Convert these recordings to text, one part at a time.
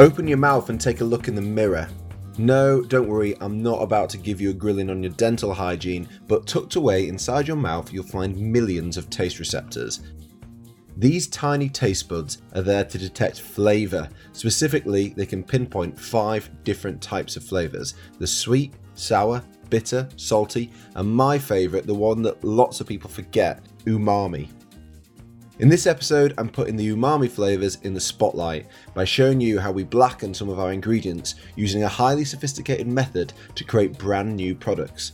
Open your mouth and take a look in the mirror. No, don't worry, I'm not about to give you a grilling on your dental hygiene, but tucked away inside your mouth, you'll find millions of taste receptors. These tiny taste buds are there to detect flavour. Specifically, they can pinpoint five different types of flavours the sweet, sour, bitter, salty, and my favourite, the one that lots of people forget umami. In this episode, I'm putting the umami flavours in the spotlight by showing you how we blacken some of our ingredients using a highly sophisticated method to create brand new products.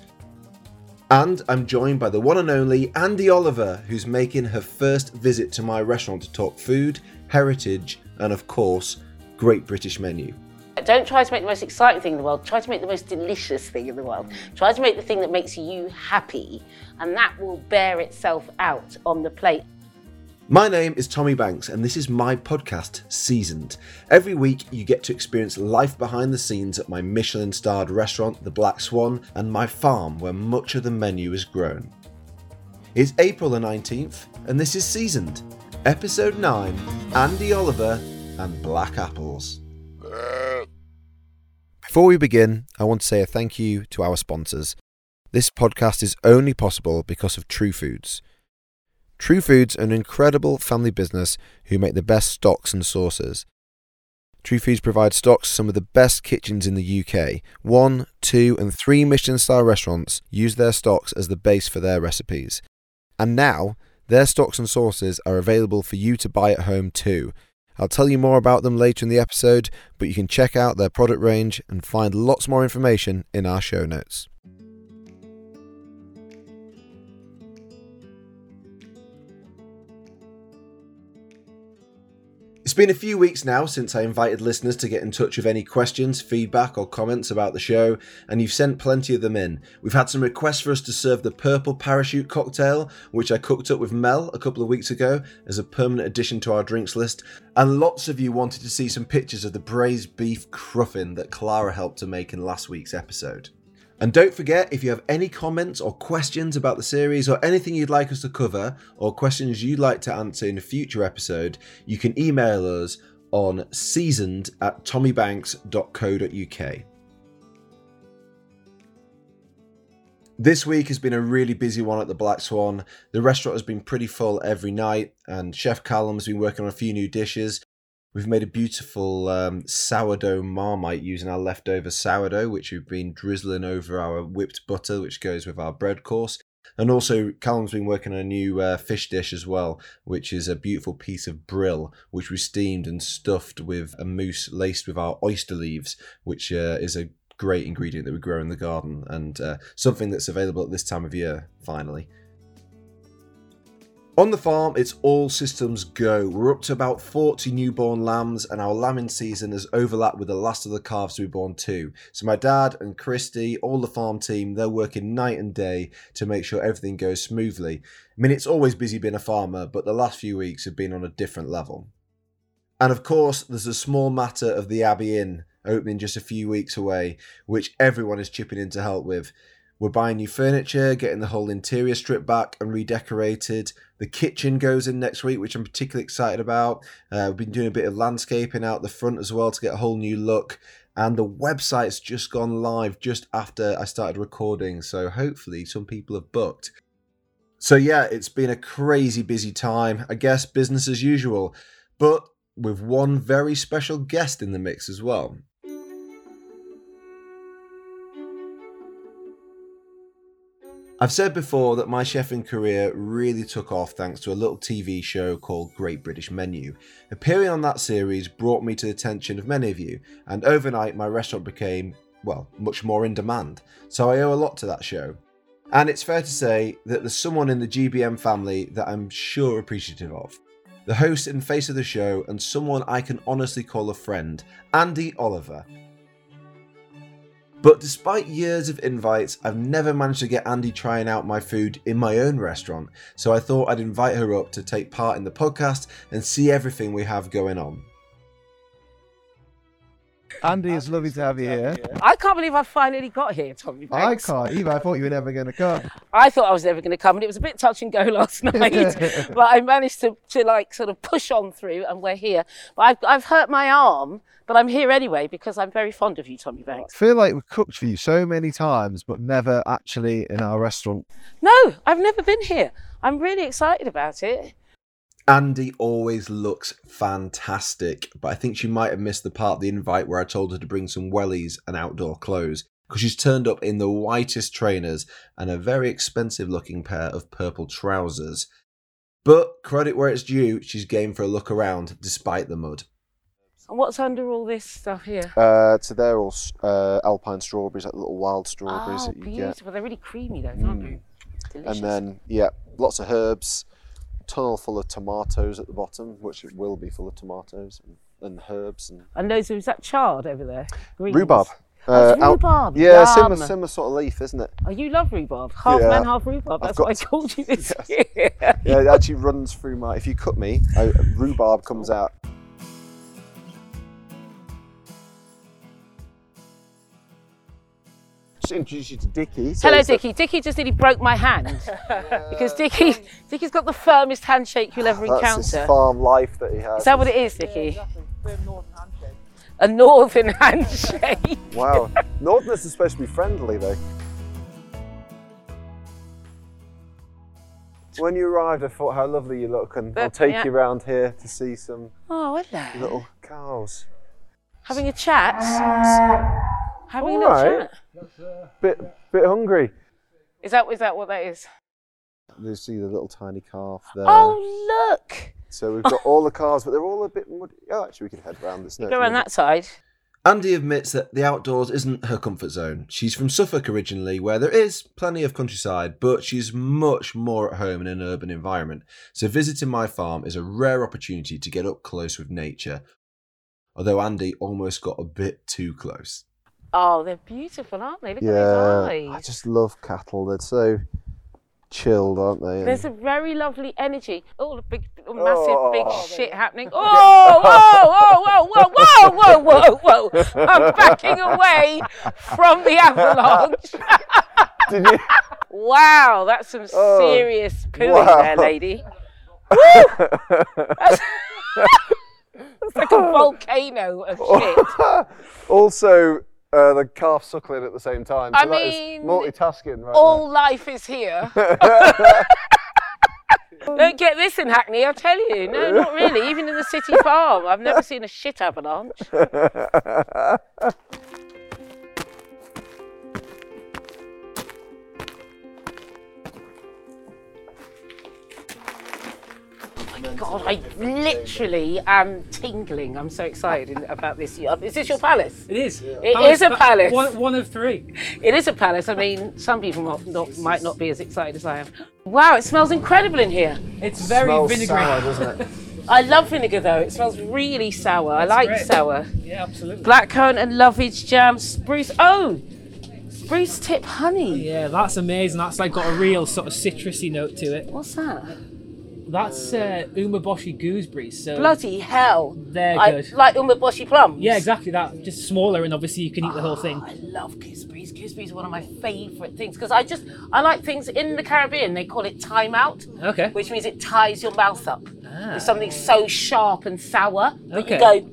And I'm joined by the one and only Andi Oliver, who's making her first visit to my restaurant to talk food, heritage, and of course, Great British Menu. Don't try to make the most exciting thing in the world. Try to make the most delicious thing in the world. Try to make the thing that makes you happy, and that will bear itself out on the plate. My name is Tommy Banks, and this is my podcast, Seasoned. Every week, you get to experience life behind the scenes at my Michelin starred restaurant, The Black Swan, and my farm where much of the menu is grown. It's April the 19th, and this is Seasoned, Episode 9 Andi Oliver and Black Apples. Before we begin, I want to say a thank you to our sponsors. This podcast is only possible because of True Foods. True Foods are an incredible family business who make the best stocks and sauces. True Foods provides stocks to some of the best kitchens in the UK. One, two, and three Michelin star restaurants use their stocks as the base for their recipes. And now, their stocks and sauces are available for you to buy at home too. I'll tell you more about them later in the episode, but you can check out their product range and find lots more information in our show notes. It's been a few weeks now since I invited listeners to get in touch with any questions, feedback, or comments about the show, and you've sent plenty of them in. We've had some requests for us to serve the purple parachute cocktail, which I cooked up with Mel a couple of weeks ago as a permanent addition to our drinks list, and lots of you wanted to see some pictures of the braised beef cruffin that Clara helped to make in last week's episode. And don't forget, if you have any comments or questions about the series or anything you'd like us to cover or questions you'd like to answer in a future episode, you can email us on seasoned at tommybanks.co.uk. This week has been a really busy one at the Black Swan. The restaurant has been pretty full every night, and Chef Callum's been working on a few new dishes. We've made a beautiful um, sourdough marmite using our leftover sourdough, which we've been drizzling over our whipped butter, which goes with our bread course. And also, Callum's been working on a new uh, fish dish as well, which is a beautiful piece of brill, which we steamed and stuffed with a mousse laced with our oyster leaves, which uh, is a great ingredient that we grow in the garden and uh, something that's available at this time of year, finally. On the farm, it's all systems go. We're up to about 40 newborn lambs, and our lambing season has overlapped with the last of the calves to be born too. So, my dad and Christy, all the farm team, they're working night and day to make sure everything goes smoothly. I mean, it's always busy being a farmer, but the last few weeks have been on a different level. And of course, there's a small matter of the Abbey Inn opening just a few weeks away, which everyone is chipping in to help with. We're buying new furniture, getting the whole interior stripped back and redecorated. The kitchen goes in next week, which I'm particularly excited about. Uh, we've been doing a bit of landscaping out the front as well to get a whole new look. And the website's just gone live just after I started recording, so hopefully some people have booked. So, yeah, it's been a crazy busy time. I guess business as usual, but with one very special guest in the mix as well. I've said before that my chefing career really took off thanks to a little TV show called Great British Menu. Appearing on that series brought me to the attention of many of you, and overnight my restaurant became, well, much more in demand. So I owe a lot to that show. And it's fair to say that there's someone in the GBM family that I'm sure appreciative of. The host and face of the show, and someone I can honestly call a friend, Andi Oliver, but despite years of invites, I've never managed to get Andi trying out my food in my own restaurant, so I thought I'd invite her up to take part in the podcast and see everything we have going on. Andi, it's lovely to have you here. I can't believe I finally got here, Tommy. Banks. I can't either. I thought you were never going to come. I thought I was never going to come, and it was a bit touch and go last night. but I managed to, to like sort of push on through, and we're here. But I've, I've hurt my arm, but I'm here anyway because I'm very fond of you, Tommy I Banks. feel like we've cooked for you so many times, but never actually in our restaurant. No, I've never been here. I'm really excited about it. Andi always looks fantastic, but I think she might have missed the part of the invite where I told her to bring some wellies and outdoor clothes because she's turned up in the whitest trainers and a very expensive looking pair of purple trousers. But credit where it's due, she's game for a look around despite the mud. And what's under all this stuff here? Uh, so they're all uh, alpine strawberries, like little wild strawberries oh, that you get. beautiful. They're really creamy, though, aren't they? Delicious. And then, yeah, lots of herbs, tunnel full of tomatoes at the bottom, which it will be full of tomatoes and, and herbs and And those, is that chard over there? Greens? rhubarb. Oh, uh, out- rhubarb. yeah, similar, similar sort of leaf, isn't it? Oh, you love rhubarb. Half Yeah. man, half rhubarb. I've That's what I told you this Yes. year. Yeah, it actually runs through my. If you cut me, I, rhubarb comes out. Introduce you to Dickie. So Hello, he's a- Dickie. Dickie just nearly broke my hand because Dickie, Dickie's got the firmest handshake you'll ever That's his encounter. farm life that he has. Is that what it is, Dickie? A northern handshake. Wow. Northerners are supposed to be friendly, though. When you arrived, I thought how lovely you look, and I'll take yeah. you around here to see some Oh, little cows. Having a chat. Having a All little right. chat. Bit, bit hungry. Is that is that what that is? You see the little tiny calf there. Oh, look. So we've got all the cars, but they're all a bit muddy. Oh, actually, we can head round this. Go around that side. Andi admits that the outdoors isn't her comfort zone. She's from Suffolk originally, where there is plenty of countryside, but she's much more at home in an urban environment. So visiting my farm is a rare opportunity to get up close with nature. Although Andi almost got a bit too close. Oh, they're beautiful, aren't they? Look Yeah, at those I just love cattle. They're so chilled, aren't they? There's a very lovely energy. Oh, the big, oh, massive, Oh. big shit happening. Oh, whoa, whoa, whoa, whoa, whoa, whoa, whoa, whoa. I'm backing away from the avalanche. Did you? Wow, that's some Oh, serious pooing wow. there, lady. Woo! That's, that's like a volcano of shit. also, uh, the calf suckling at the same time. So I that is mean, multitasking, right? All life is here. Don't get this in Hackney, I'll tell you. No, not really. Even in the city farm, I've never seen a shit avalanche. my God, I literally am tingling. I'm so excited about this. Is this your palace? It is. It is a palace. One, one of three. It is a palace. I mean, some people might not, might not be as excited as I am. Wow, it smells incredible in here. It's very Smells vinegary. sour, doesn't it? I love vinegar though. It smells really sour. I like great. sour. Yeah, absolutely. Blackcurrant and lovage jam, spruce. Oh, spruce tip honey. Yeah, that's amazing. That's like got a real sort of citrusy note to it. What's that? That's uh, umeboshi gooseberries. So Bloody hell. they're I good. like umeboshi plums. Yeah, exactly that. Just smaller, and obviously you can eat the whole thing. I love gooseberries. Gooseberries are one of my favourite things because I just I like things in the Caribbean. They call it time out, Okay. which means it ties your mouth up. Ah. It's something so sharp and sour that Okay. you go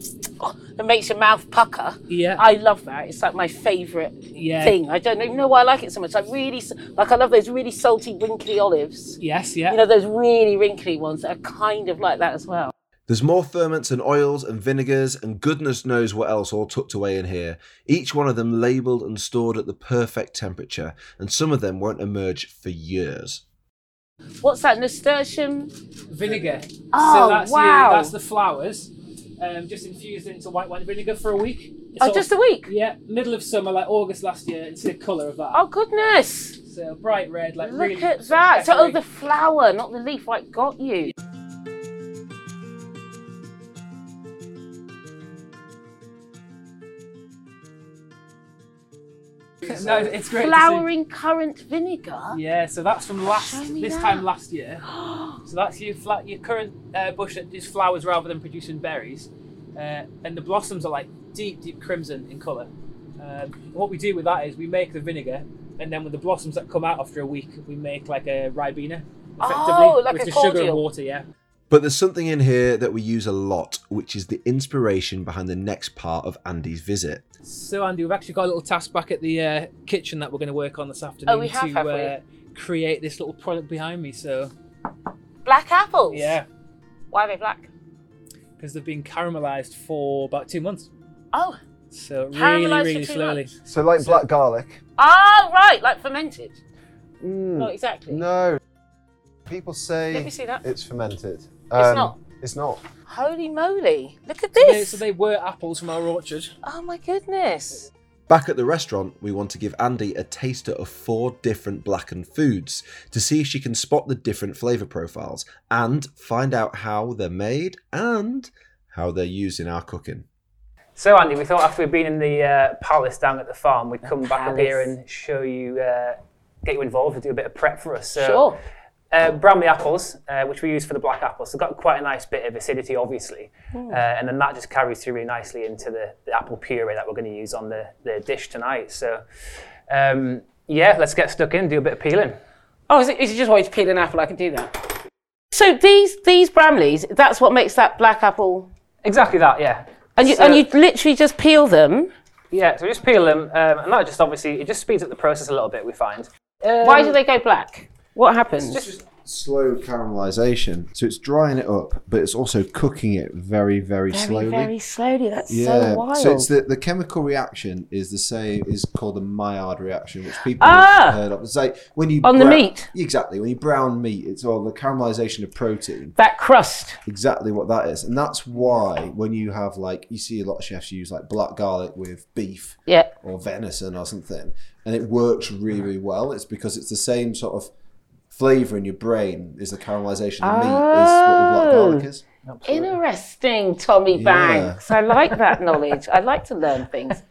that makes your mouth pucker. Yeah. I love that. It's like my favourite Yeah. thing. I don't even know why I like it so much. I really like. I love those really salty, wrinkly olives. Yes. Yeah. You know those really wrinkly ones that are kind of like that as well. There's more ferments and oils and vinegars and goodness knows what else all tucked away in here. Each one of them labelled and stored at the perfect temperature, and some of them won't emerge for years. What's that? Nasturtium. vinegar. Oh, so that's wow. The, that's the flowers. Um, just infused into white wine vinegar for a week. Oh, So- just a week. Yeah, middle of summer, like August last year. It's the colour of that. Oh goodness. So bright red, like Look really. at that. So, oh, the flower, not the leaf. Right, got you. No, it's great. Flowering currant vinegar. Yeah, so that's from last this that. time last year. so that's your fla- your currant uh, bush that just flowers rather than producing berries, uh, and the blossoms are like deep, deep crimson in colour. Um, what we do with that is we make the vinegar, and then with the blossoms that come out after a week, we make like a ribena. Effectively, Oh, like with a the sugar and water. Yeah. But there's something in here that we use a lot, which is the inspiration behind the next part of Andi's visit. So Andi, we've actually got a little task back at the uh, kitchen that we're going to work on this afternoon Oh, we have, to have we? uh, create this little product behind me. So Black apples. yeah, Why are they black? because they've been caramelized for about two months. Oh. So really, really slowly. months? So like So- black garlic. Ah, right, like fermented. Mm, Not exactly. No. People say Let me see that. it's fermented. It's Um, not. It's not. Holy moly! Look at So they, this. so they were apples from our orchard. Oh my goodness. Back at the restaurant, we want to give Andi a taster of four different blackened foods to see if she can spot the different flavour profiles and find out how they're made and how they're used in our cooking. So Andi, we thought after we'd been in the uh, palace down at the farm, we'd come back up here and show you, uh, get you involved, and do a bit of prep for us. So, Sure. Uh, Bramley apples, uh, which we use for the black apples, they've got quite a nice bit of acidity, obviously, Hmm. uh, and then that just carries through really nicely into the, the apple puree that we're going to use on the, the dish tonight. So, um, yeah, let's get stuck in, do a bit of peeling. Oh, is it, is it just always peel an apple? I can do that. So these these Bramleys, that's what makes that black apple. Exactly that, yeah. And you So- and you literally just peel them. Yeah, so just peel them, um, and that just obviously it just speeds up the process a little bit. We find. Um, Why do they go black? What happens? Just Slow caramelization. So it's drying it up, but it's also cooking it very, very, very, slowly. very slowly. That's yeah. so wild. So it's the, the chemical reaction is the same is called the Maillard reaction, which people Ah! have heard of. It's like when you On the meat. Exactly. When you brown meat, it's all the caramelization of protein. that crust. exactly what that is and that's why when you have like you see a lot of chefs use like black garlic with beef Yeah. or venison or something and it works really, really well it's because it's the same sort of flavor in your brain is the caramelization of the meat is what the black garlic oh. is Interesting, Tommy Yeah. Banks. I like that knowledge. I like to learn things.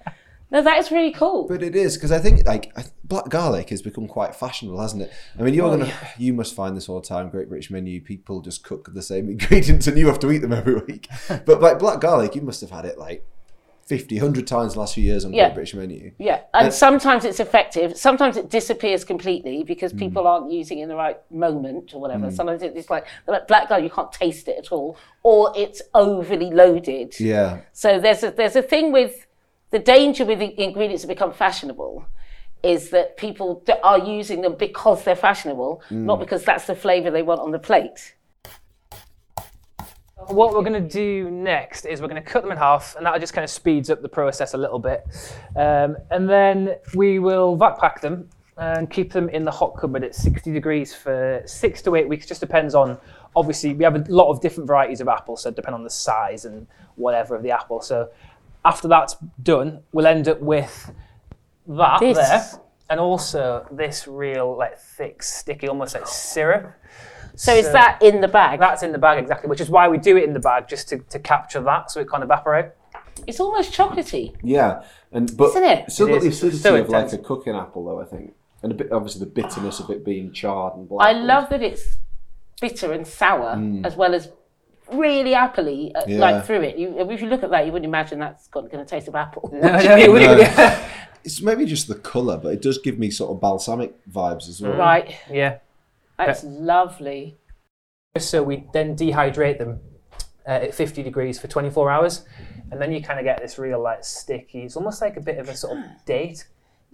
No, that is really cool. but it is because i think like black garlic has become quite fashionable hasn't it i mean you're Oh, gonna you must find this all the time great british menu people just cook the same ingredients and you have to eat them every week but like black garlic you must have had it like 50 100 times the last few years on Yeah. great british menu Yeah, and sometimes it's effective. Sometimes it disappears completely Hmm. because people aren't using it in the right moment or whatever. Mm. Sometimes it's like, like black garlic, you can't taste it at all, or it's overly loaded. yeah So there's a there's a thing with the danger with the ingredients that become fashionable is that people are using them because they're fashionable, Mm. not because that's the flavour they want on the plate. What we're going to do next is we're going to cut them in half, and that just kind of speeds up the process a little bit. Um, and then we will vac pack them and keep them in the hot cupboard at 60 degrees for six to eight weeks. Just depends on, obviously, we have a lot of different varieties of apples, so depend on the size and whatever of the apple. So after that's done, we'll end up with that This. there, and also this real like thick, sticky, almost like syrup. So is that in the bag? That's in the bag exactly, which is why we do it in the bag just to, to capture that so it can't evaporate. It's almost chocolatey. Yeah, and but Isn't it? still It got the is. acidity So of like intense. a cooking apple, though. I think, and a bit obviously the bitterness of it being charred and black. I love that it's bitter and sour as well as really appley, uh, Mm. Yeah. like through it. You, if you look at that, you wouldn't imagine that's got, going to taste of apple. No. It's maybe just the color, but it does give me sort of balsamic vibes as well. Right, yeah. That's lovely. So we then dehydrate them uh, at 50 degrees for 24 hours, and then you kind of get this real like sticky. It's almost like a bit of a sort of date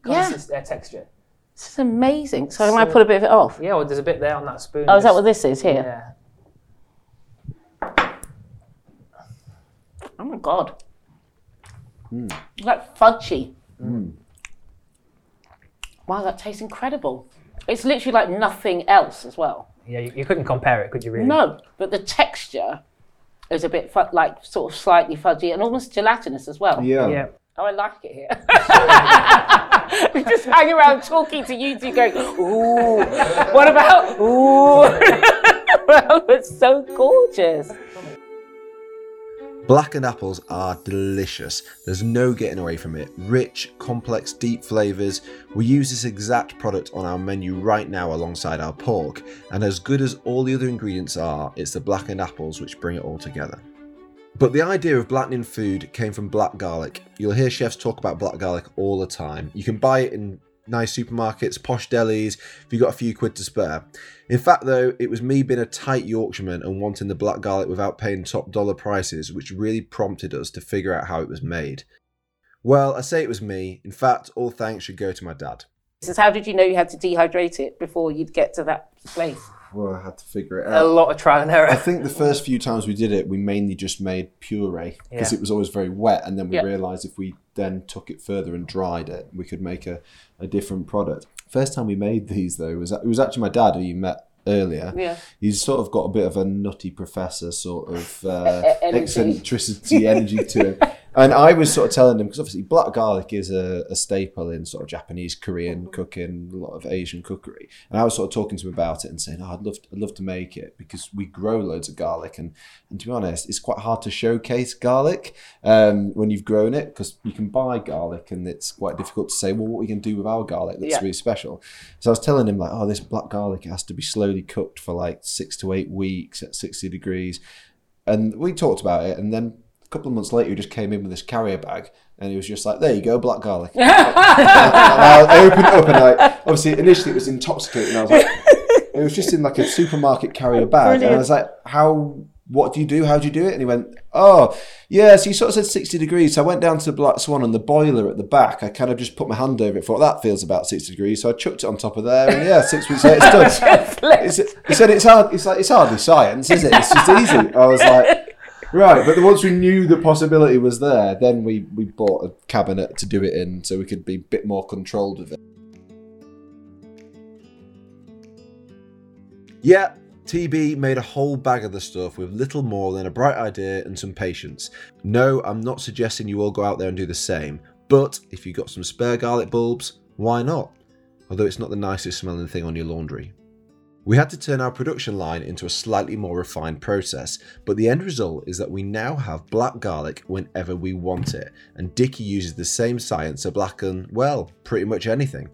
Yeah. consist- uh, texture. This is amazing. So I might put a bit of it off. Yeah, well, there's a bit there on that spoon. Oh, is that what this is here? Yeah. Oh my god. Hmm. It's like fudgy. Wow, that tastes incredible. It's literally like nothing else as well. Yeah, you, you couldn't compare it, could you? Really? No, but the texture is a bit fu- like sort of slightly fudgy and almost gelatinous as well. Yeah. Yeah. Oh, I like it here. we just hang around talking to you two, going, "Ooh, what about ooh?" well, it's so gorgeous. Blackened apples are delicious. There's no getting away from it. Rich, complex, deep flavours. We use this exact product on our menu right now alongside our pork, and as good as all the other ingredients are, it's the blackened apples which bring it all together. But the idea of blackening food came from black garlic. You'll hear chefs talk about black garlic all the time. You can buy it in nice supermarkets, posh delis, if you've got a few quid to spare. In fact, though, it was me being a tight Yorkshireman and wanting the black garlic without paying top dollar prices which really prompted us to figure out how it was made. Well, I say it was me. In fact, all thanks should go to my dad. Is how did you know you had to dehydrate it before you'd get to that place? Well, I had to figure it out. A lot of trial and error. I think the first few times we did it, we mainly just made puree because Yeah. it was always very wet, and then we Yeah. realised if we then took it further and dried it, we could make a, a different product. First time we made these though was it was actually my dad who you met earlier. Yeah. He's sort of got a bit of a nutty professor sort of uh, eccentricity energy to him. And I was sort of telling him because obviously black garlic is a, a staple in sort of Japanese, Korean cooking, a lot of Asian cookery. And I was sort of talking to him about it and saying, oh, I'd love, I'd love to make it because we grow loads of garlic. And, and to be honest, it's quite hard to showcase garlic um, when you've grown it because you can buy garlic and it's quite difficult to say, well, what are we going to do with our garlic that's Yeah. really special? So I was telling him like, oh, this black garlic has to be slowly cooked for like six to eight weeks at 60 degrees. And we talked about it, and then a couple of months later, he just came in with this carrier bag, and he was just like, "There you go, black garlic." and I opened it up, and I obviously initially it was intoxicating. I was like, it was just in like a supermarket carrier bag, and I was like, "How? What do you do? How do you do it?" And he went, "Oh, yeah." So he sort of said sixty degrees. So I went down to the Black Swan and the boiler at the back. I kind of just put my hand over it, thought that feels about sixty degrees. So I chucked it on top of there, and yeah, six weeks later, it's done. He said it's hard. It's like it's hardly science, is it? It's just easy. I was like, right. But once we knew the possibility was there, then we we bought a cabinet to do it in, so we could be a bit more controlled with it. Yeah, TB made a whole bag of the stuff with little more than a bright idea and some patience. No, I'm not suggesting you all go out there and do the same, but if you've got some spare garlic bulbs, why not? Although it's not the nicest smelling thing on your laundry. We had to turn our production line into a slightly more refined process, but the end result is that we now have black garlic whenever we want it, and Dickie uses the same science to blacken, well, pretty much anything.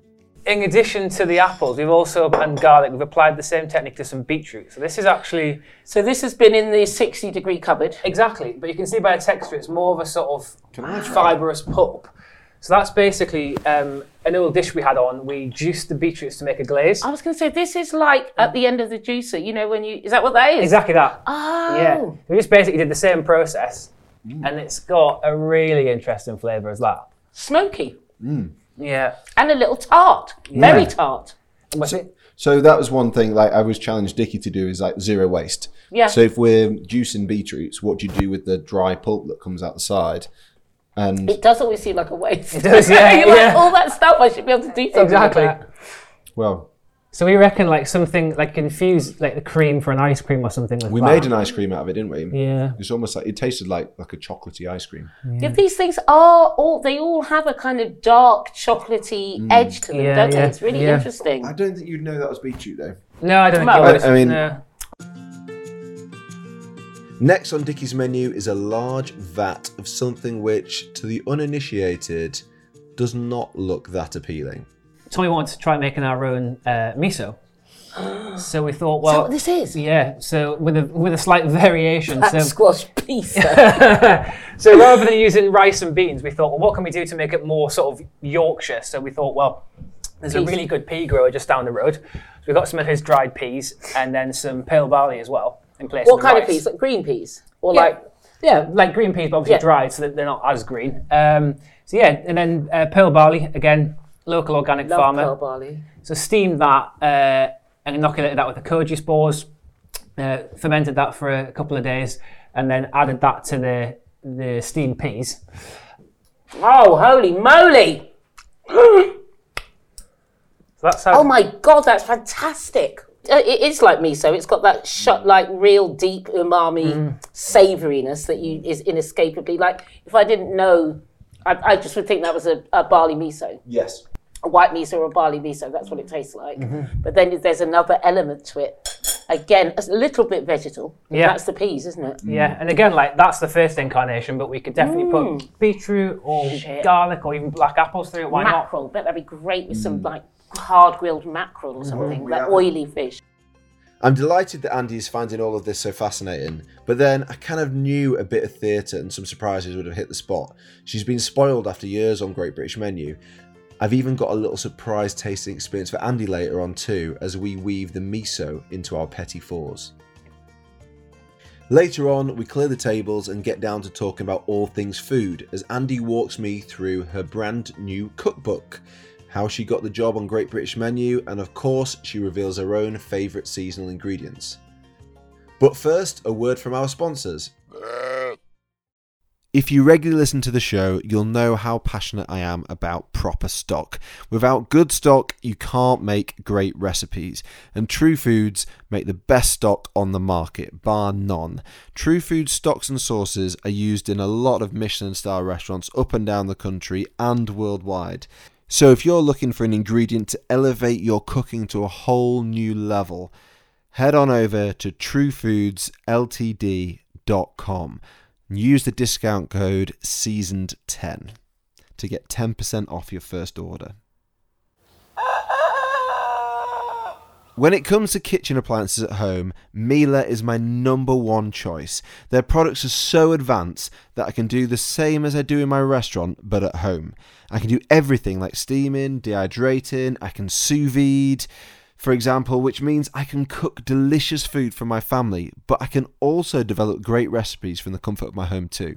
In addition to the apples, we've also and garlic. We've applied the same technique to some beetroot. So this is actually So this has been in the 60 degree cupboard. exactly, but you can see by the texture, it's more of a sort of Can I try? fibrous pulp. So that's basically um, an old dish we had on. We juiced the beetroots to make a glaze. I was going to say, this is like at the end of the juicer, you know, when you, is that what that is? Exactly that. Oh. Yeah. We just basically did the same process, mm. and it's got a really interesting flavour as that. Smoky. Mm. Yeah. And a little tart. Very tart. And what's it? So that was one thing like I was challenged Dickie to do is like zero waste. Yeah. So if we're juicing beetroots, what do you do with the dry pulp that comes out the side? And It does always seem like a waste. It does, yeah, You're like, all that stuff, I should be able to do something Exactly. with well, So we reckon like something like infuse like the cream for an ice cream or something like that. we that. made an ice cream out of it, didn't we? Yeah. It's almost like it tasted like like a chocolatey ice cream. Yeah, these things are all, they all have a kind of dark, chocolatey mm. edge to them, Yeah, don't yeah, they? It's really yeah. interesting. I don't think you'd know that was beetroot though. No, I don't think Well, it was. I- I mean- no. Next on Dickie's menu is a large vat of something which, to the uninitiated, does not look that appealing. Tommy wanted to try making our own uh, miso. So we thought, Is that well, what this is? yeah. So with a with a slight variation. That So squash piece. so rather than using rice and beans, we thought, well, what can we do to make it more sort of Yorkshire? So we thought, well, there's a Peas. really good pea grower just down the road. So we got some of his dried peas and then some pearl barley as well in place. what kind of peas? Like green peas? Or Yeah. like, Yeah, like green peas, but obviously Yeah. dried, so that they're not as green. Um, so yeah, and then uh, pearl barley again, local organic love farmer. pearl barley. So steamed that uh, and inoculated that with the koji spores. Uh, fermented that for a couple of days, and then added that to the the steamed peas. Oh, holy moly! So that's how. Oh my god, that's fantastic. Uh, it is like miso. It's got that shut, mm. like real deep umami mm. savouriness that you is inescapably like. If I didn't know, I, I just would think that was a, a barley miso, Yes. a white miso or a barley miso. That's what it mm. tastes like. Mm-hmm. But then there's another element to it. Again, a little bit vegetal. Yeah. That's the peas, isn't it? Yeah, and again, like that's the first incarnation, but we could definitely put beetroot or Shit. garlic or even black apples through it. Why not? mackerel. Bet that'd be great with some like hard grilled mackerel or mm-hmm. something, that have- oily fish. I'm delighted that Andi is finding all of this so fascinating, but then I kind of knew a bit of theatre and some surprises would have hit the spot. She's been spoiled after years on Great British Menu. I've even got a little surprise tasting experience for Andi later on too, as we weave the miso into our petit fours. Later on, we clear the tables and get down to talking about all things food as Andi walks me through her brand new cookbook, how she got the job on Great British Menu, and of course, she reveals her own favourite seasonal ingredients. But first, a word from our sponsors. If you regularly listen to the show, you'll know how passionate I am about proper stock. Without good stock, you can't make great recipes. And True Foods make the best stock on the market, bar none. True Foods stocks and sauces are used in a lot of Michelin star restaurants up and down the country and worldwide. So if you're looking for an ingredient to elevate your cooking to a whole new level, head on over to truefoodsltd.com and use the discount code seasoned10 to get 10% off your first order. When it comes to kitchen appliances at home, Miele is my number one choice. Their products are so advanced that I can do the same as I do in my restaurant, but at home. I can do everything like steaming, dehydrating, I can sous vide, for example, which means I can cook delicious food for my family, but I can also develop great recipes from the comfort of my home too.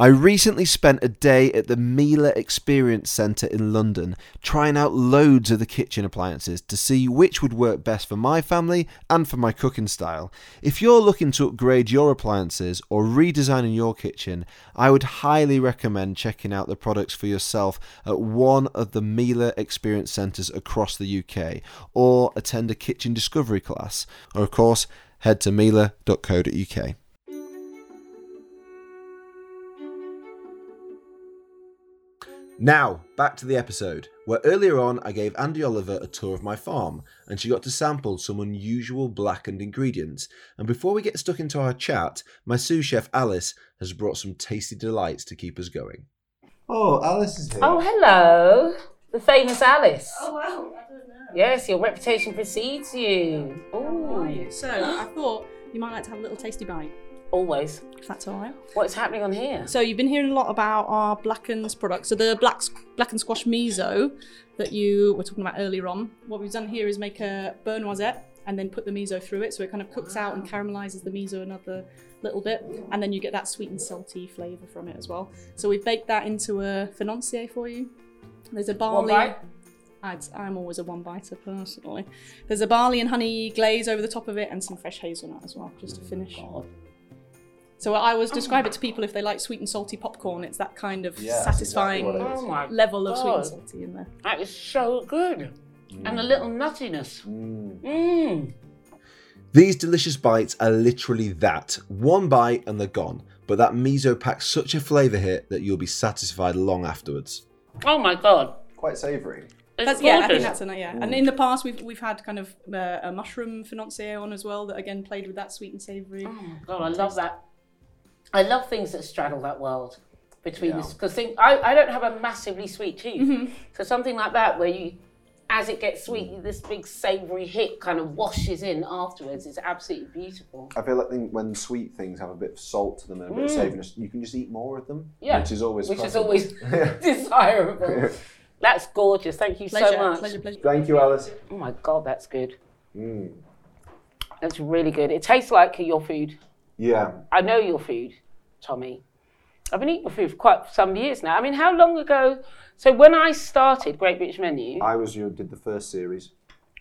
I recently spent a day at the Miele Experience Centre in London trying out loads of the kitchen appliances to see which would work best for my family and for my cooking style. If you're looking to upgrade your appliances or redesigning your kitchen, I would highly recommend checking out the products for yourself at one of the Miele Experience Centres across the UK or attend a kitchen discovery class. Or, of course, head to miele.co.uk. Now, back to the episode, where earlier on I gave Andi Oliver a tour of my farm and she got to sample some unusual blackened ingredients. And before we get stuck into our chat, my sous chef Alice has brought some tasty delights to keep us going. Oh, Alice is here. Oh, hello. The famous Alice. Oh wow, I don't know. Yes, your reputation precedes you. How are Ooh. So I thought you might like to have a little tasty bite, Always. if that's all right. What's happening on here? So you've been hearing a lot about our blackened products. So the black blackened squash miso that you were talking about earlier on. What we've done here is make a beurre noisette and then put the miso through it, so it kind of cooks out and caramelizes the miso another little bit, and then you get that sweet and salty flavour from it as well. So we've baked that into a financier for you. There's a One barley. bite? I'd, I'm always a one biter personally. There's a barley and honey glaze over the top of it, and some fresh hazelnut as well, just to finish. Oh, God. So I always oh. describe it to people if they like sweet and salty popcorn. It's that kind of Yeah, that's exactly satisfying what it is. Oh my level of sweet and God. salty in there. That is so good. Mm. And a little nuttiness. Mmm. These delicious bites are literally that one bite and they're gone. But that miso packs such a flavour hit that you'll be satisfied long afterwards. Oh my God. Quite savoury. It's That's, yeah, I think gorgeous. that's a yeah. Mm. And in the past, we've we've had kind of uh, a mushroom financier on as well that again played with that sweet and savoury. Oh my God, I love that. I love things that straddle that world between Yeah. this. Because I, I don't have a massively sweet tooth. Mm-hmm. So something like that where you, as it gets sweet, this big savoury hit kind of washes in afterwards. It's absolutely beautiful. I feel like when sweet things have a bit of salt to them and a bit of savouriness, you can just eat more of them, Yeah. which is always Which is always desirable. That's gorgeous. Thank you Pleasure, so much. pleasure, pleasure. Thank you, Alice. Oh my God, that's good. Mm. That's really good. It tastes like your food. Yeah, I know your food, Tommy. I've been eating your food for quite some years now. I mean, how long ago? So when I started Great British Menu, I was you did the first series.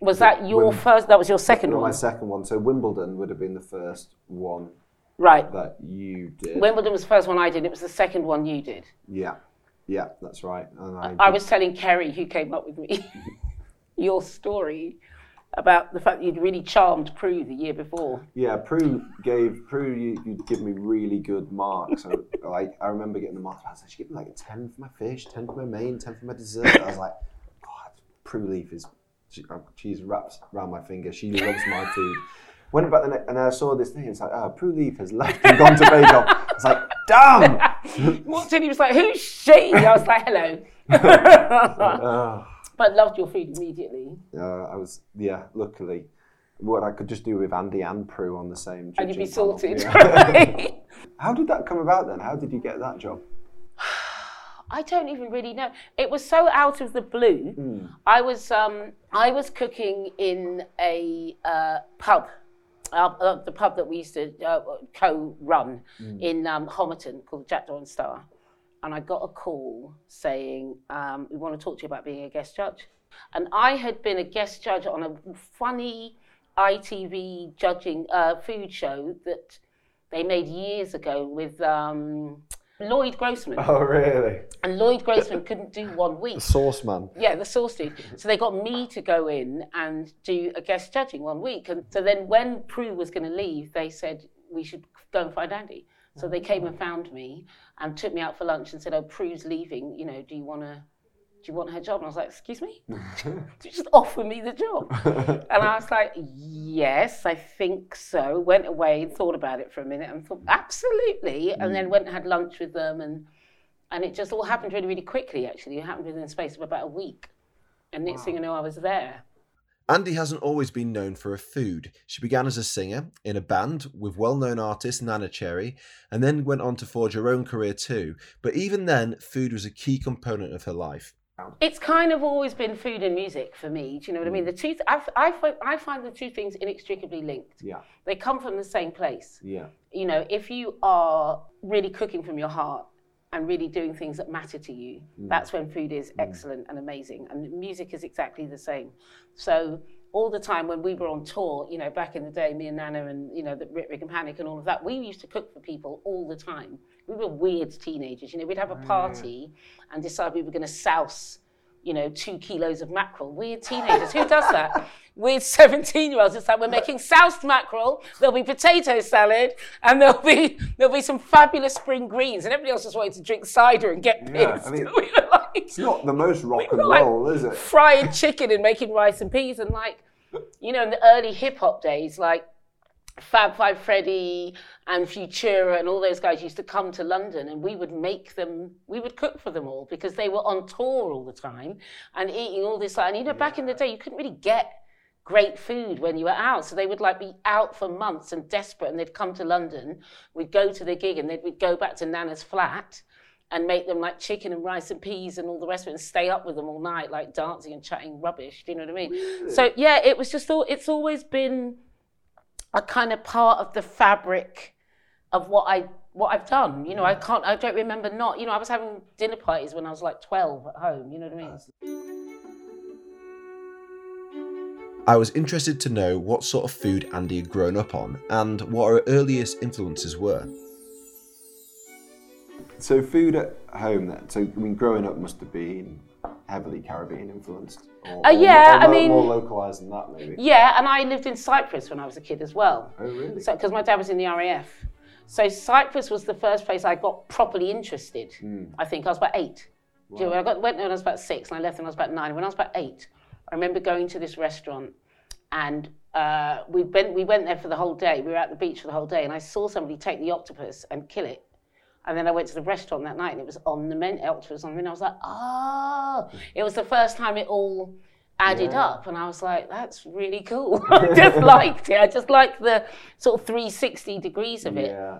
was that your when- first? That was your second No, my second one. So Wimbledon would have been the first one right? that you did. Wimbledon was the first one I did. It was the second one you did. yeah, yeah, that's right. And I, I did- was telling Kerry, who came up with me, your story about the fact that you'd really charmed Prue the year before. Yeah, Prue gave Prue. You, you'd give me really good marks. So, like I remember getting the marks. I was like, she gave me like a ten for my fish, ten for my main, ten for my dessert. I was like, God, Prue Leith is she, uh, she's wrapped around my finger. She loves my food. Went back the next, and I saw this thing. It's like, oh, Prue Leith has left and gone to Bake Off. I was like, damn. Walked in, he was like, "Who's she?" I was like, "Hello." but loved your food immediately. uh, I was, yeah. Luckily, what I could just do with Andi and Prue on the same. And you'd be panel. sorted. Yeah. right? How did that come about then? How did you get that job? I don't even really know. It was so out of the blue. I was um, I was cooking in a uh, pub, uh, uh, the pub that we used to uh, co-run in um, Homerton called Jack Dawn Star, and I got a call saying um, we want to talk to you about being a guest judge, and I had been a guest judge on a funny ITV judging uh, food show that they made years ago with. Um, Lloyd Grossman. Oh, really? And Lloyd Grossman couldn't do one week. Sauce man. Yeah, the sauce dude. So they got me to go in and do a guest judging one week. And so then when Prue was going to leave, they said we should go and find Andi. So they came and found me and took me out for lunch and said, "Oh, Prue's leaving. You know, do you want to?" Do you want her job? And I was like, excuse me? Do you just offer me the job? and I was like, yes, I think so. Went away, thought about it for a minute and thought, absolutely. And then mm. went and had lunch with them and and it just all happened really, really quickly, actually. It happened within the space of about a week. And next thing you know, I was there. Andi hasn't always been known for her food. She began as a singer in a band with well known artist Neneh Cherry and then went on to forge her own career too. But even then, food was a key component of her life. It's kind of always been food and music for me. Do you know what I mean? Mm. The two, I, I, find, I find the two things inextricably linked. Yeah. They come from the same place. Yeah. You know, if you are really cooking from your heart and really doing things that matter to you, mm. that's when food is mm. excellent and amazing. And music is exactly the same. So all the time when we were on tour, you know, back in the day, me and Neneh and, you know, the Rip Rig and Panic and all of that, we used to cook for people all the time. We were weird teenagers. You know, we'd have a ah. party and decide we were going to souse, you know, two kilos of mackerel. We're teenagers. Who does that? Weird 17 year olds. It's like we're making soused mackerel, there'll be potato salad, and there'll be there'll be some fabulous spring greens. And everybody else just wanted to drink cider and get Yeah, pissed. I mean, we were like, It's not the most rock we and were like roll, is it? Frying chicken and making rice and peas and like, you know, in the early hip hop days, like Fab Five Freddy and Futura and all those guys used to come to London and we would make them, we would cook for them all because they were on tour all the time and eating all this. And you know, back in the day, you couldn't really get great food when you were out. So they would like be out for months and desperate and they'd come to London. We'd go to the gig and they'd, we'd go back to Neneh's flat and make them like chicken and rice and peas and all the rest of it and stay up with them all night, like dancing and chatting rubbish. Do you know what I mean? So yeah, it was just all, it's always been a kind of part of the fabric of what I what I've done. You know, I can't I don't remember not, you know, I was having dinner parties when I was like 12 at home, you know what I mean? I was interested to know what sort of food Andi had grown up on and what her earliest influences were. So food at home then. So I mean, growing up must have been heavily Caribbean influenced. Or, Uh, yeah, or I mo- mean- more localized than that maybe. Yeah, and I lived in Cyprus when I was a kid as well. Oh really? So, because my dad was in the RAF. So Cyprus was the first place I got properly interested. I think I was about eight. Do you know, I got, went there when I was about six, and I left when I was about nine. When I was about eight, I remember going to this restaurant, and uh, we went we went there for the whole day. We were at the beach for the whole day, and I saw somebody take the octopus and kill it. And then I went to the restaurant that night, and it was on the menu. Octopus on the menu. I was like, oh! It was the first time it all added up, and I was like, that's really cool. I just liked it. I just liked the sort of 360 degrees of it. yeah.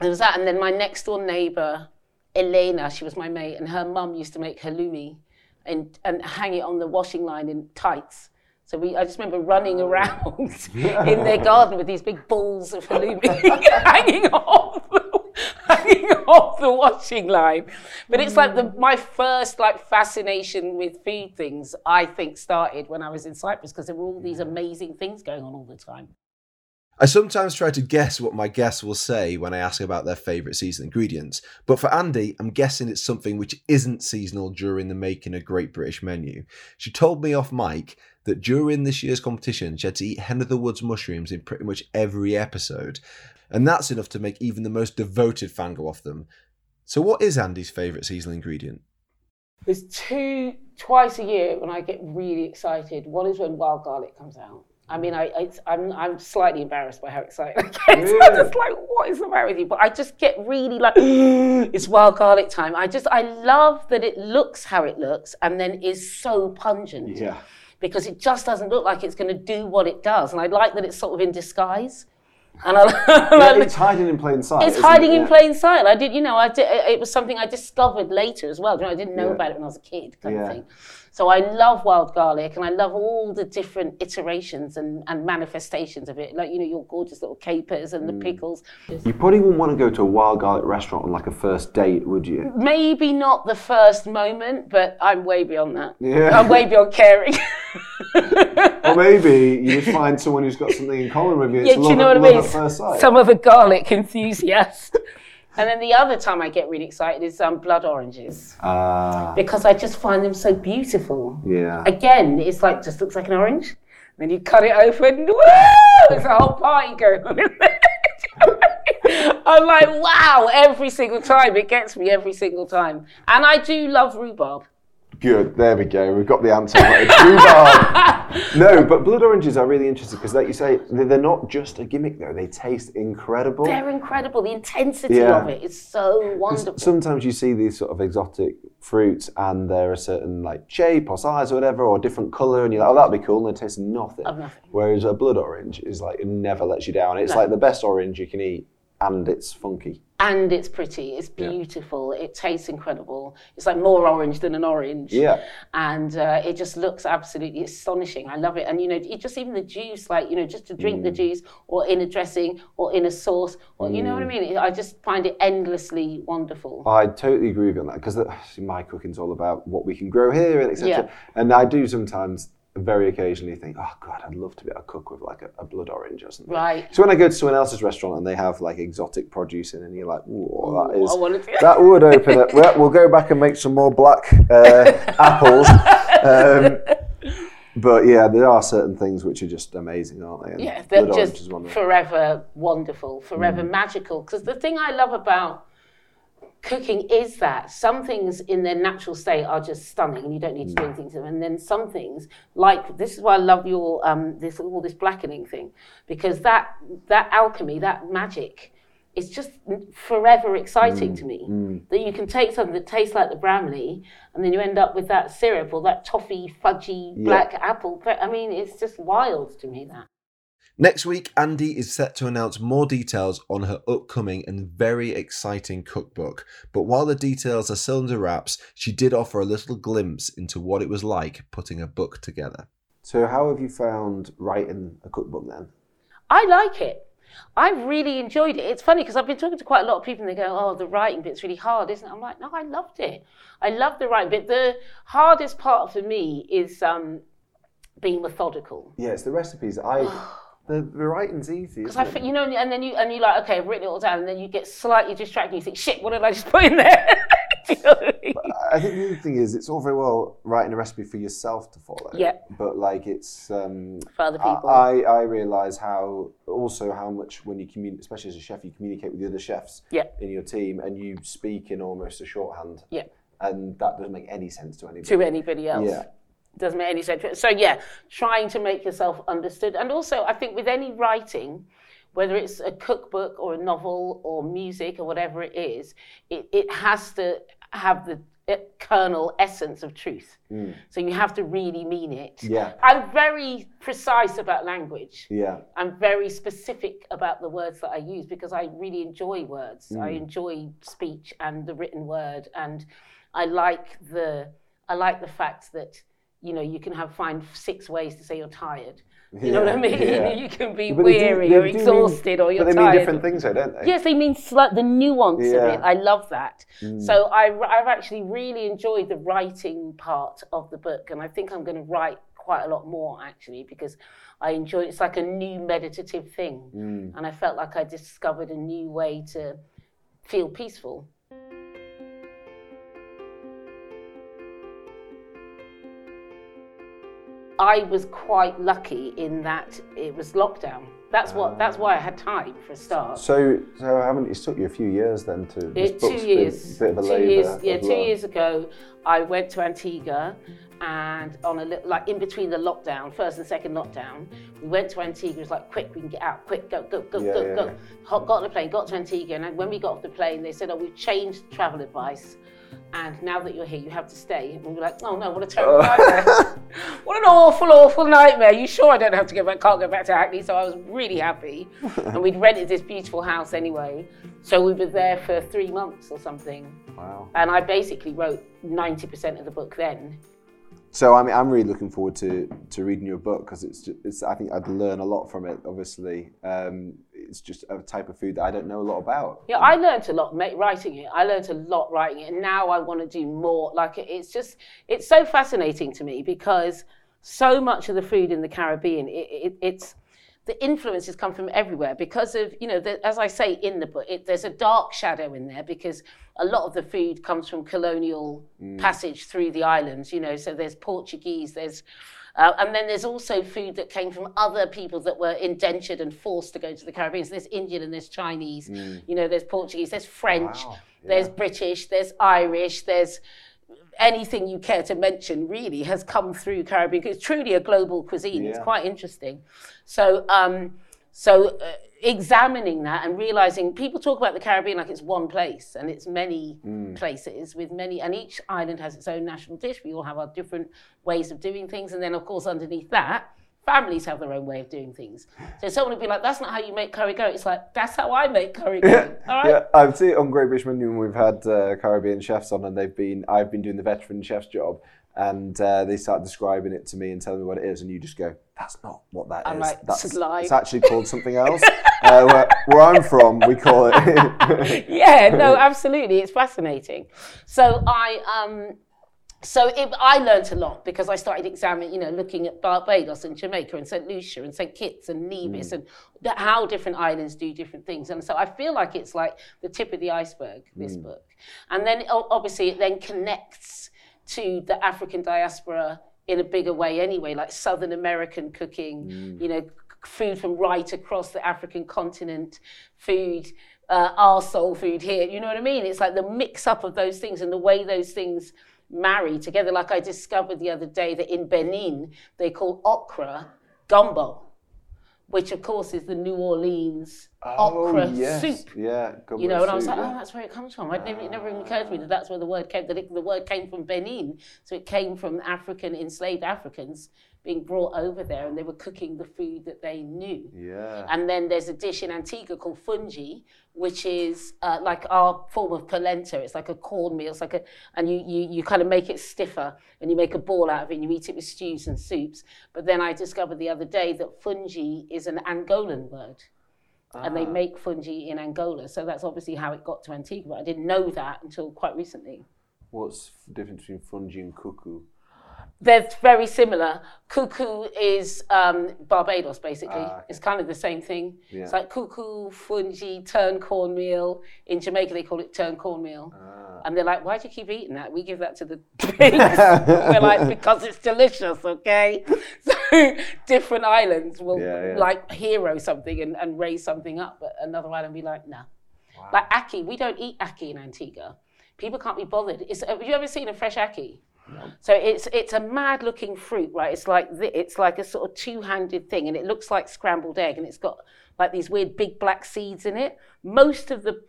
There was that, and then my next door neighbour, Elena, she was my mate, and her mum used to make halloumi and, and hang it on the washing line in tights. So we, I just remember running oh. around in their garden with these big balls of halloumi hanging off, hanging off the washing line. But it's like the, mm. my first like fascination with food things. I think started when I was in Cyprus because there were all these amazing things going on all the time. I sometimes try to guess what my guests will say when I ask about their favourite seasonal ingredients, but for Andi, I'm guessing it's something which isn't seasonal during the making a Great British menu. She told me off mic that during this year's competition, she had to eat hen of the woods mushrooms in pretty much every episode, and that's enough to make even the most devoted fan go off them. So, what is Andi's favourite seasonal ingredient? There's two twice a year when I get really excited. One is when wild garlic comes out. I mean, I, it's, I'm I'm slightly embarrassed by how excited I get. So I'm just like, what is the matter with you? But I just get really like, it's wild garlic time. I just I love that it looks how it looks and then is so pungent. Yeah. because it just doesn't look like it's going to do what it does. And I like that it's sort of in disguise. And I, Yeah, it's hiding in plain sight. it's hiding it? in Yeah. plain sight. I did, you know, I did. It was something I discovered later as well. You know, I didn't know Yeah. about it when I was a kid, kind Yeah. of thing. So I love wild garlic, and I love all the different iterations and, and manifestations of it. Like you know, your gorgeous little capers and the Mm. pickles. You probably wouldn't want to go to a wild garlic restaurant on like a first date, would you? Maybe not the first moment, but I'm way beyond that. Yeah. I'm way beyond caring. Or maybe you just find someone who's got something in common with you. It's Yeah, do love you know what I mean? love at first sight. Some of a garlic enthusiast. And then the other time I get really excited is um, blood oranges Ah, because I just find them so beautiful. yeah. Again, it's like just looks like an orange. Then you cut it open. Woo! There's a whole party going on. in there. I'm like, wow! Every single time it gets me every single time, and I do love rhubarb. Good. There we go. We've got the answer. Rhubarb. no, but blood oranges are really interesting because, like you say, they're not just a gimmick though. They taste incredible. They're incredible. The intensity Yeah. of it is so wonderful. Sometimes you see these sort of exotic fruits and they're a certain like shape or size or whatever or different colour and you're like, oh, that'd be cool, and they taste nothing. Nothing. Whereas a blood orange is like, it never lets you down. It's No. like the best orange you can eat and it's funky. And it's pretty. It's beautiful. It tastes incredible. It's like more orange than an orange. Yeah. And uh, it just looks absolutely astonishing. I love it. And you know, it just even the juice, like you know, just to drink the Mm. juice, or in a dressing, or in a sauce, or you know what I Mm. mean. I just find it endlessly wonderful. I totally agree with you on that because my cooking's all about what we can grow here and etc. Yeah. And I do sometimes, very occasionally, think, oh god, I'd love to be able to cook with like a, a blood orange or something. Right. So when I go to someone else's restaurant and they have like exotic produce in, and you're like, oh, that is that. would open it. Well, we'll go back and make some more black uh, apples. Um, but yeah, there are certain things which are just amazing, aren't they? And Yeah, they're just forever wonderful, forever magical. Because the thing I love about cooking is that some things in their natural state are just stunning and you don't need to do mm. anything to them. And then some things, like this is why I love your um, this all this blackening thing, because that that alchemy, that magic. It's just forever exciting mm, to me mm. that you can take something that tastes like the Bramley and then you end up with that syrup or that toffee fudgy black apple. I mean, it's just wild to me that. Next week, Andi is set to announce more details on her upcoming and very exciting cookbook. But while the details are still under wraps, she did offer a little glimpse into what it was like putting a book together. So how have you found writing a cookbook then? I like it. I really enjoyed it. It's funny because I've been talking to quite a lot of people and they go, oh, the writing bit's really hard, isn't it? I'm like, no, I loved it. I love the writing bit. The hardest part for me is um, being methodical. Yeah, it's the recipes. I the, the writing's easy. Because I, think, you know, and then you and you like, okay, I've written it all down, and then you get slightly distracted. and You think, shit, what did I just put in there? You know I mean? I think the other thing is it's all very well writing a recipe for yourself to follow. Yeah. But like it's um, For other people. I, I realise how also how much when you communicate, especially as a chef, you communicate with the other chefs Yeah. in your team, and you speak in almost a shorthand. Yeah. And that doesn't make any sense to anybody. to anybody else. Yeah. Doesn't make any sense. So yeah, trying to make yourself understood, and also I think with any writing, whether it's a cookbook or a novel or music or whatever it is, it, it has to have the uh, kernel essence of truth. So you have to really mean it. Yeah. I'm very precise about language. Yeah. I'm very specific about the words that I use because I really enjoy words. I Mm. enjoy speech and the written word, and I like the I like the fact that you know you can have find six ways to say you're tired. You know what I mean? yeah. You can be But they do- weary or do mean- exhausted or you're But they tired. mean different things, though, don't they? Yes, they mean slight, the nuance of Yeah. Mm. it. I love that. So I, I've actually really enjoyed the writing part of the book, and I think I'm going to write quite a lot more actually because I enjoy. It's like a new meditative thing, Mm. and I felt like I discovered a new way to feel peaceful. I was quite lucky in that it was lockdown. That's what. Ah. That's why I had time for a start. So, so haven't it took you a few years then to? this It, two been years. A bit of a two years. Yeah, two love. years ago, I went to Antigua, and on a little, like in between the lockdown, first and second lockdown, we went to Antigua. It was like, quick, we can get out, quick, go, go, go, Yeah, go, yeah, go. Got on the plane, got to Antigua, and when we got off the plane, they said, "Oh, we've changed travel advice." And now that you're here, you have to stay. And we were like, oh no, what a terrible nightmare. what an awful, awful nightmare. You sure I don't have to go back, can't go back to Hackney? So I was really happy. and we'd rented this beautiful house anyway. So we were there for three months or something. Wow. And I basically wrote 90% of the book then. So I mean, I'm really looking forward to, to reading your book because it's, it's I think I'd learn a lot from it. Obviously, um, it's just a type of food that I don't know a lot about. Yeah, I learned a lot writing it. I learned a lot writing it, and now I want to do more. Like it's just, it's so fascinating to me because so much of the food in the Caribbean, it, it, it's the influences come from everywhere because of you know, the, as I say in the book, it, there's a dark shadow in there because a lot of the food comes from colonial mm. passage through the islands. You know, so there's Portuguese, there's uh, and then there's also food that came from other people that were indentured and forced to go to the Caribbean. So there's Indian and there's Chinese, you know, there's Portuguese, there's French, Wow, there's British, there's Irish, there's anything you care to mention really has come through Caribbean. It's truly a global cuisine. It's quite interesting. So, um, so uh, examining that and realizing people talk about the Caribbean like it's one place, and it's many places with many, and each island has its own national dish. We all have our different ways of doing things, and then of course underneath that. Families have their own way of doing things. So someone would be like, "That's not how you make curry goat." It's like, "That's how I make curry goat." All right. Yeah, I've seen it on Great British Menu when we've had uh, Caribbean chefs on, and they've been. I've been doing the veteran chef's job, and uh, they start describing it to me and telling me what it is, and you just go, "That's not what that is. I'm like, That's slime." it's actually called something else." uh, where, where I'm from, we call it. yeah, no, absolutely. It's fascinating. So I um so it, I learned a lot because I started examining, you know, looking at Barbados and Jamaica and St. Lucia and St. Kitts and Nevis and th- how different islands do different things. And so I feel like it's like the tip of the iceberg, this book. And then obviously it then connects to the African diaspora in a bigger way anyway, like Southern American cooking, you know, food from right across the African continent, food, uh, our soul food here. You know what I mean? It's like the mix up of those things and the way those things marry together. Like I discovered the other day that in Benin, they call okra gumbo, which of course is the New Orleans okra oh yes, soup. yeah. You know, and I was soup, like, oh, yeah. oh, that's where it comes from. I never, it never even occurred to me that that's where the word came. That it, the word came from Benin, so it came from African enslaved Africans being brought over there, and they were cooking the food that they knew. yeah. And then there's a dish in Antigua called fungi, which is uh, like our form of polenta. It's like a cornmeal. It's like a, and you, you, you kind of make it stiffer and you make a ball out of it and you eat it with stews and soups. But then I discovered the other day that fungi is an Angolan word. And they make fungi in Angola. So that's obviously how it got to Antigua. I didn't know that until quite recently. What's the difference between fungi and cou-cou? They're very similar. Cou-cou is um, Barbados, basically. Ah, okay. It's kind of the same thing. Yeah. It's like cou-cou, fungi, turn cornmeal. In Jamaica, they call it turn cornmeal. Ah. And they're like, why do you keep eating that? We give that to the pigs. We're like, because it's delicious, okay? So different islands will Yeah, yeah. like hero something and, and raise something up, but another island be like, no. Like ackee, we don't eat ackee in Antigua. People can't be bothered. It's, have you ever seen a fresh ackee? So it's it's a mad looking fruit, right? It's like thi- it's like a sort of two handed thing, and it looks like scrambled egg, and it's got like these weird big black seeds in it. Most of the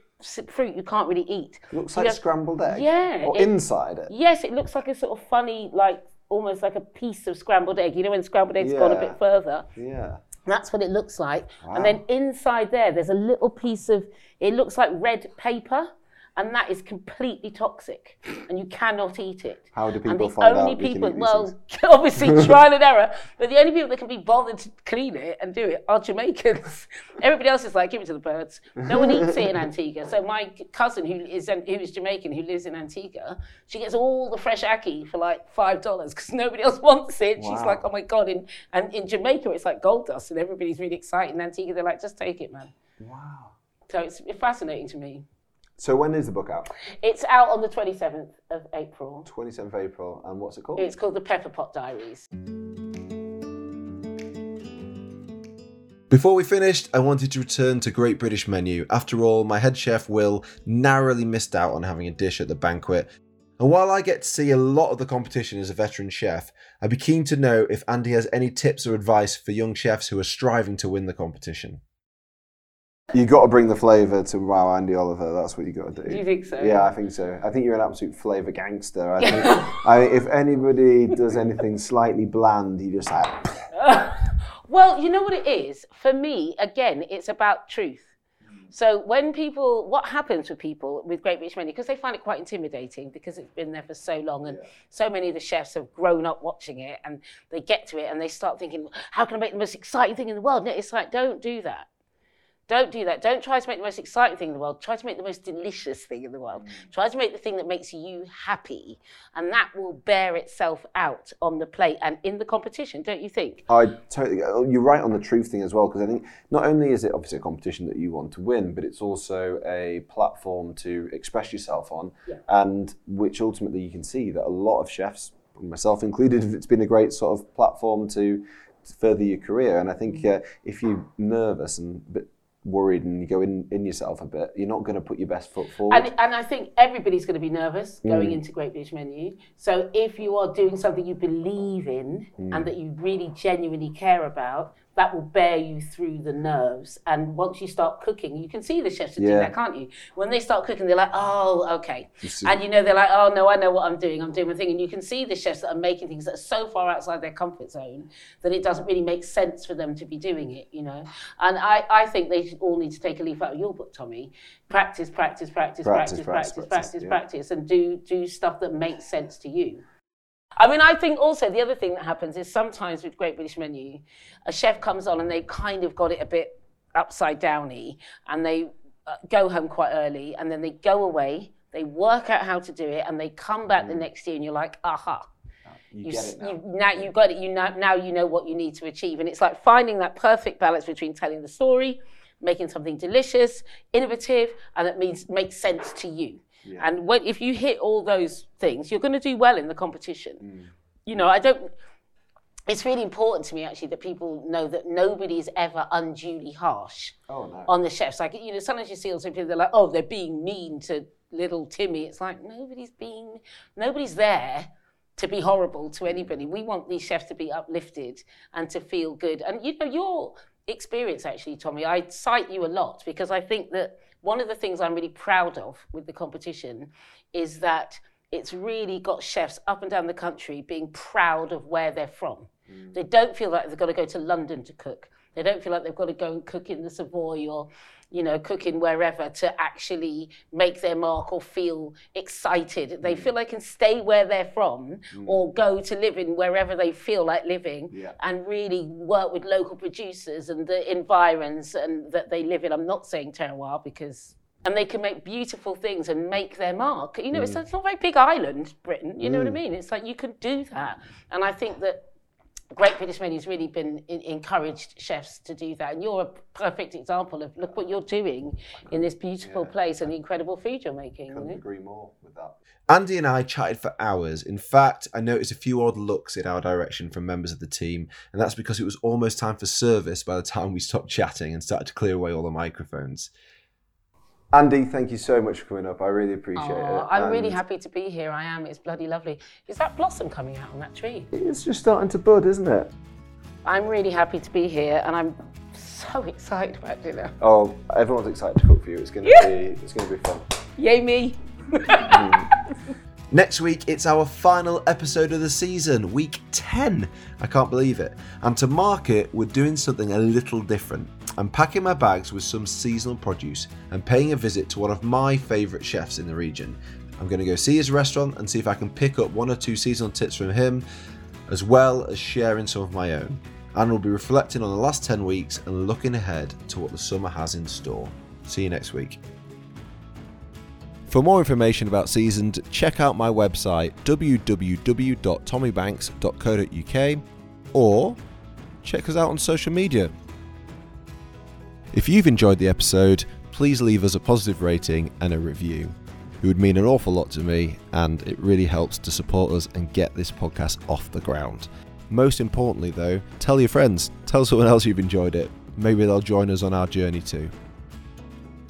fruit you can't really eat. Looks So like have- scrambled egg. Yeah, Or it- inside it. Yes, it looks like a sort of funny, like almost like a piece of scrambled egg. You know when scrambled egg's gone a bit further. Yeah. That's what it looks like. And then inside there, there's a little piece of, it looks like red paper, and that is completely toxic, and you cannot eat it. How do and people the find only out people, well, obviously trial and error, but the only people that can be bothered to clean it and do it are Jamaicans. Everybody else is like, give it to the birds. No one eats it in Antigua. So my cousin, who is who is Jamaican, who lives in Antigua, she gets all the fresh ackee for like five dollars because nobody else wants it. She's like, oh my god! In and in Jamaica, it's like gold dust, and everybody's really excited. In Antigua, they're like, just take it, man. Wow. So it's fascinating to me. So when is the book out? It's out on the 27th of April. 27th of April. And what's it called? It's called the Pepperpot Diaries. Before we finished, I wanted to return to Great British Menu. After all, my head chef Will narrowly missed out on having a dish at the banquet. And while I get to see a lot of the competition as a veteran chef, I'd be keen to know if Andi has any tips or advice for young chefs who are striving to win the competition. You got to bring the flavour to Wow Andi Oliver. That's what you got to do. Do you think so? Yeah, I think so. I think you're an absolute flavour gangster. I think I, if anybody does anything slightly bland, you just like. Well, you know what it is? For me, again, it's about truth. So when people, what happens with people with Great British Menu, because they find it quite intimidating because it's been there for so long and so many of the chefs have grown up watching it and they get to it and they start thinking, how can I make the most exciting thing in the world? No, it's like, don't do that. Don't do that. Don't try to make the most exciting thing in the world. Try to make the most delicious thing in the world. Try to make the thing that makes you happy. And that will bear itself out on the plate and in the competition, don't you think? I totally. You're right on the truth thing as well, because I think not only is it obviously a competition that you want to win, but it's also a platform to express yourself on, and which ultimately you can see that a lot of chefs, myself included, it's been a great sort of platform to, to further your career. And I think uh, if you're nervous and a bit worried and you go in, in yourself a bit, you're not going to put your best foot forward. And, and I think everybody's going to be nervous mm. going into Great British Menu. So if you are doing something you believe in mm. and that you really genuinely care about, that will bear you through the nerves. And once you start cooking, you can see the chefs do Yeah. that, can't you? When they start cooking, they're like, oh, okay. And you know, they're like, oh, no, I know what I'm doing. I'm doing my thing. And you can see the chefs that are making things that are so far outside their comfort zone that it doesn't really make sense for them to be doing it, you know? And I, I think they should all need to take a leaf out of your book, Tommy. Practice, practice, practice, Practice, practice, practice, practice, practice, yeah. practice, and do, do stuff that makes sense to you. I mean, I think also the other thing that happens is sometimes with Great British Menu, a chef comes on and they've kind of got it a bit upside downy and they uh, go home quite early and then they go away, they work out how to do it, and they come back the next year and you're like, aha. you You, get it now. you now you've got it. You know now you know what you need to achieve, and it's like finding that perfect balance between telling the story, making something delicious, innovative, and that means makes sense to you. And when, if you hit all those things, you're going to do well in the competition. Mm. You know, I don't. It's really important to me actually that people know that nobody's ever unduly harsh Oh no. on the chefs. Like, you know, sometimes you see on also people, they're like, oh, they're being mean to little Timmy. It's like, nobody's being, nobody's there to be horrible to anybody. We want these chefs to be uplifted and to feel good. And, you know, your experience actually, Tommy, I cite you a lot because I think that one of the things I'm really proud of with the competition is that it's really got chefs up and down the country being proud of where they're from. Mm. They don't feel like they've got to go to London to cook. They don't feel like they've got to go and cook in the Savoy or, you know, cooking wherever to actually make their mark or feel excited. They mm. feel they can stay where they're from mm. or go to live in wherever they feel like living Yeah. and really work with local producers and the environs and that they live in. I'm not saying terroir because and they can make beautiful things and make their mark. You know, it's, mm. it's not a very big island, Britain. You know what I mean? It's like you can do that, and I think that Great British Menu has really been in, encouraged chefs to do that. And you're a perfect example of look what you're doing in this beautiful place and the incredible food you're making. you Couldn't know? agree more with that. Andi and I chatted for hours. In fact, I noticed a few odd looks in our direction from members of the team, and that's because it was almost time for service by the time we stopped chatting and started to clear away all the microphones. Andi, thank you so much for coming up. I really appreciate it. I'm really happy to be here. I am. It's bloody lovely. Is that blossom coming out on that tree? It's just starting to bud, isn't it? I'm really happy to be here, and I'm so excited about dinner. Oh, everyone's excited to cook for you. It's gonna be it's gonna be fun. Yay me! Next week, it's our final episode of the season, week 10. I can't believe it. And to mark it, we're doing something a little different. I'm packing my bags with some seasonal produce and paying a visit to one of my favourite chefs in the region. I'm going to go see his restaurant and see if I can pick up one or two seasonal tips from him, as well as sharing some of my own. And we'll be reflecting on the last 10 weeks and looking ahead to what the summer has in store. See you next week. For more information about Seasoned, check out my website www.tommybanks.co.uk or check us out on social media. If you've enjoyed the episode, please leave us a positive rating and a review. It would mean an awful lot to me, and it really helps to support us and get this podcast off the ground. Most importantly, though, tell your friends, tell someone else you've enjoyed it. Maybe they'll join us on our journey too.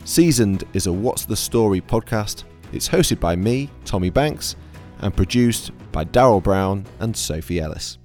Seasoned is a What's the Story podcast. It's hosted by me, Tommy Banks, and produced by Daryl Brown and Sophie Ellis.